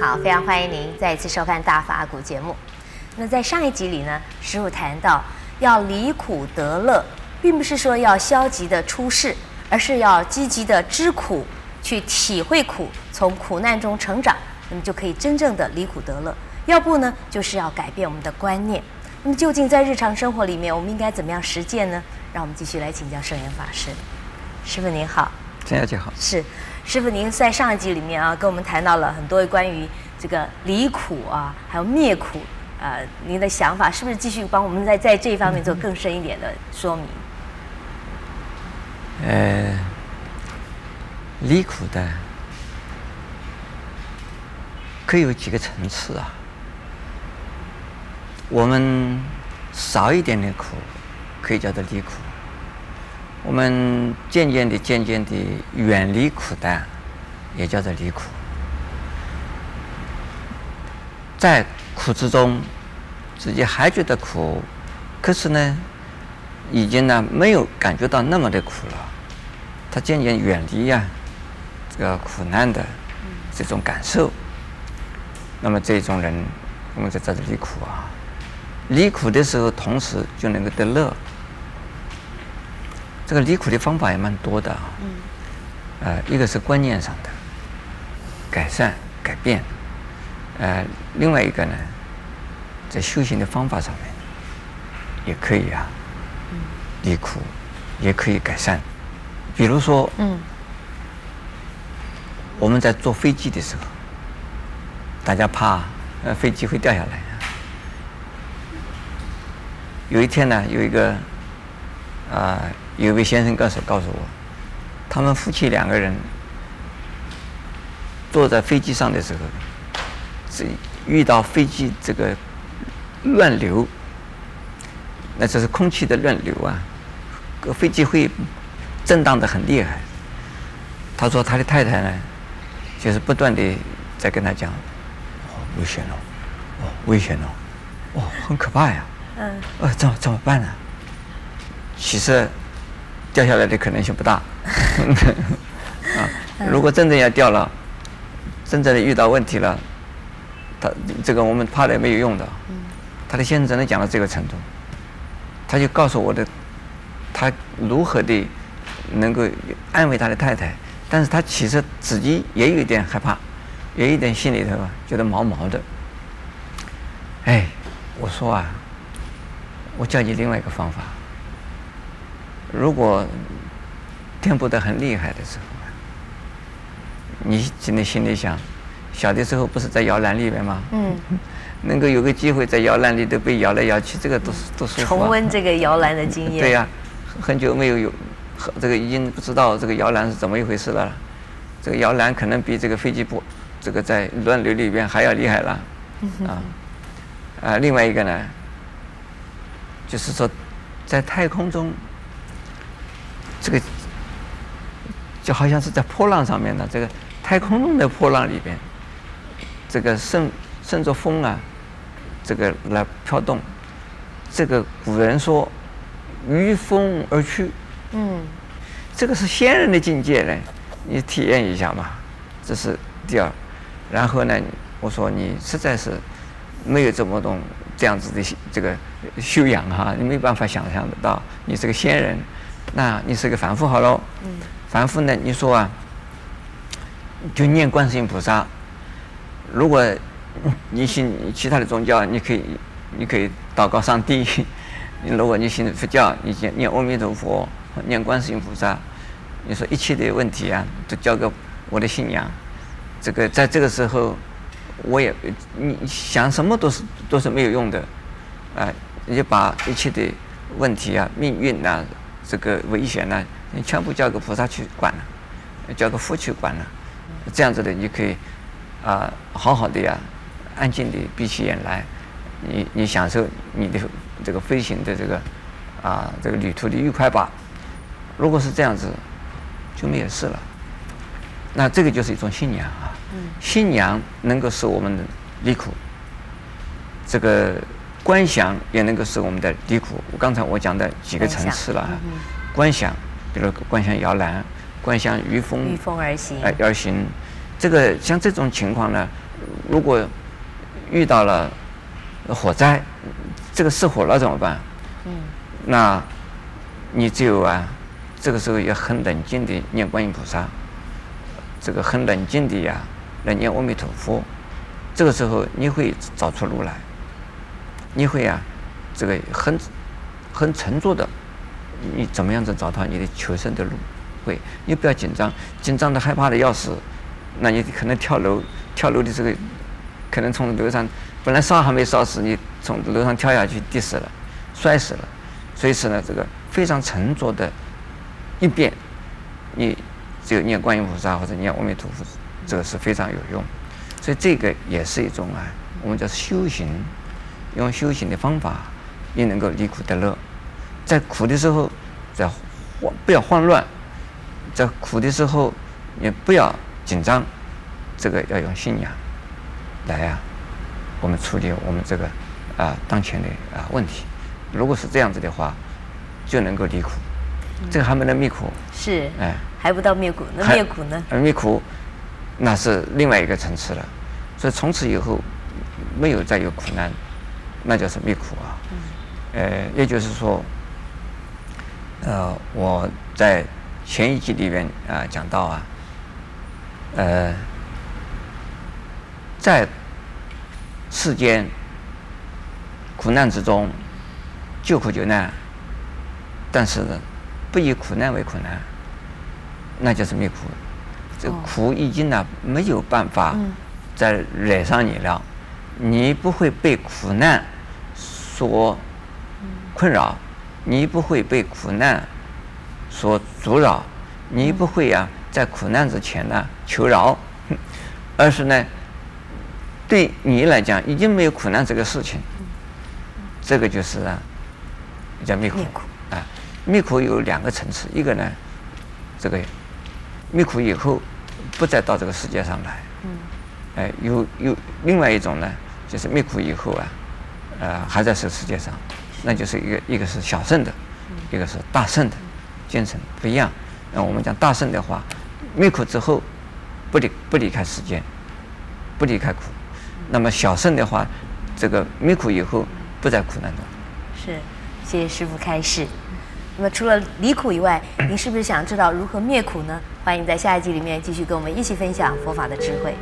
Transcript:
好，非常欢迎您再一次收看《大法古》节目。那在上一集里呢，师傅谈到要离苦得乐，并不是说要消极的出世，而是要积极的知苦，去体会苦，从苦难中成长，那么就可以真正的离苦得乐。要不呢，就是要改变我们的观念。那么究竟在日常生活里面，我们应该怎么样实践呢？让我们继续来请教圣严法师。师傅您好，陈小姐好，是。师傅，您在上一集里面啊，跟我们谈到了很多关于这个离苦啊，还有灭苦啊，您的想法是不是继续帮我们在在这一方面做更深一点的说明？呃，离苦的可以有几个层次啊。我们少一点点苦，可以叫做离苦。我们渐渐的、渐渐的远离苦的，也叫做离苦。在苦之中，自己还觉得苦，可是呢，已经呢没有感觉到那么的苦了。他渐渐远离呀、这个苦难的这种感受。那么这种人，我们就叫做离苦啊。离苦的时候，同时就能够得乐。这个离苦的方法也蛮多的啊，呃，一个是观念上的改善改变，呃，另外一个呢，在修行的方法上面也可以啊，嗯离苦也可以改善，比如说，嗯，我们在坐飞机的时候，大家怕呃飞机会掉下来，有一天呢，有一个啊。有一位先生告诉告诉我，他们夫妻两个人坐在飞机上的时候，这遇到飞机这个乱流，那这是空气的乱流啊，个飞机会震荡的很厉害。他说他的太太呢，就是不断的在跟他讲，哦，危险了，哦，危险了，哦，很可怕呀，嗯，呃，怎么怎么办呢？其实。掉下来的可能性不大，啊，如果真正要掉了，真正的遇到问题了，他这个我们怕的也没有用的。他的先生只能讲到这个程度，他就告诉我的，他如何的能够安慰他的太太，但是他其实自己也有一点害怕，也有一点心里头觉得毛毛的。哎，我说啊，我教你另外一个方法。如果颠簸得很厉害的时候，你现在心里想，小的时候不是在摇篮里面吗？嗯，能够有个机会在摇篮里头被摇来摇去，这个都是都是重温这个摇篮的经验。对呀、啊，很久没有有，这个已经不知道这个摇篮是怎么一回事了。这个摇篮可能比这个飞机不，这个在乱流里边还要厉害了。啊，啊，另外一个呢，就是说在太空中。这个就好像是在波浪上面的这个太空中的波浪里边，这个顺顺着风啊，这个来飘动。这个古人说“御风而去”，嗯，这个是仙人的境界呢，你体验一下嘛。这是第二。然后呢，我说你实在是没有这么种这样子的这个修养哈，你没办法想象得到，你是个仙人。那你是个凡夫好喽，凡夫呢？你说啊，就念观世音菩萨。如果你信其他的宗教，你可以，你可以祷告上帝；你如果你信佛教，你念念阿弥陀佛，念观世音菩萨。你说一切的问题啊，都交给我的信仰。这个在这个时候，我也你想什么都是都是没有用的，啊，你就把一切的问题啊、命运啊。这个危险呢，你全部交给菩萨去管了，交给佛去管了，这样子的你可以啊，好好的呀，安静的闭起眼来，你你享受你的这个飞行的这个啊这个旅途的愉快吧。如果是这样子，就没有事了。那这个就是一种信仰啊，信仰能够使我们的离苦，这个。观想也能够使我们的离苦。我刚才我讲的几个层次了，观想，比如观想摇篮，观想御风，御风而行，而行，这个像这种情况呢，如果遇到了火灾，这个失火了怎么办？嗯，那你只有啊，这个时候也很冷静的念观音菩萨，这个很冷静的呀来念阿弥陀佛，这个时候你会找出路来，你会啊，这个很很沉着的，你怎么样子找到你的求生的路？会，你不要紧张，紧张的害怕的要死，那你可能跳楼，跳楼的这个可能从楼上本来烧还没烧死，你从楼上跳下去，跌死了，摔死了。所以说呢，这个非常沉着的一遍，你只有念观音菩萨或者念阿弥陀佛，这个是非常有用。所以这个也是一种啊，我们叫修行，用修行的方法，也能够离苦得乐，在苦的时候，在慌不要慌乱。在苦的时候，也不要紧张，这个要用信仰来呀、啊，我们处理我们这个啊当前的啊问题。如果是这样子的话，就能够离苦。嗯、这个还没能灭苦。是。哎，还不到灭苦，那灭苦呢？而灭苦，那是另外一个层次了。所以从此以后，没有再有苦难，那叫是灭苦啊。嗯。呃，也就是说，呃，我在。前一集里面啊讲到啊，呃，在世间苦难之中救苦救难，但是呢，不以苦难为苦难，那就是灭苦。这苦已经呢没有办法再惹上你了，你不会被苦难所困扰，你不会被苦难。所阻扰，你不会呀、啊，在苦难之前呢求饶，而是呢，对你来讲已经没有苦难这个事情，这个就是啊，叫灭苦啊。灭苦有两个层次，一个呢，这个灭苦以后不再到这个世界上来，哎，有有另外一种呢，就是灭苦以后啊，呃，还在这世界上，那就是一个一个是小圣的，一个是大圣的。精神不一样，那我们讲大圣的话，灭苦之后不离不离开世间，不离开苦。那么小圣的话，这个灭苦以后不在苦难中。是，谢谢师父开示。那么除了离苦以外，您是不是想知道如何灭苦呢？欢迎在下一集里面继续跟我们一起分享佛法的智慧。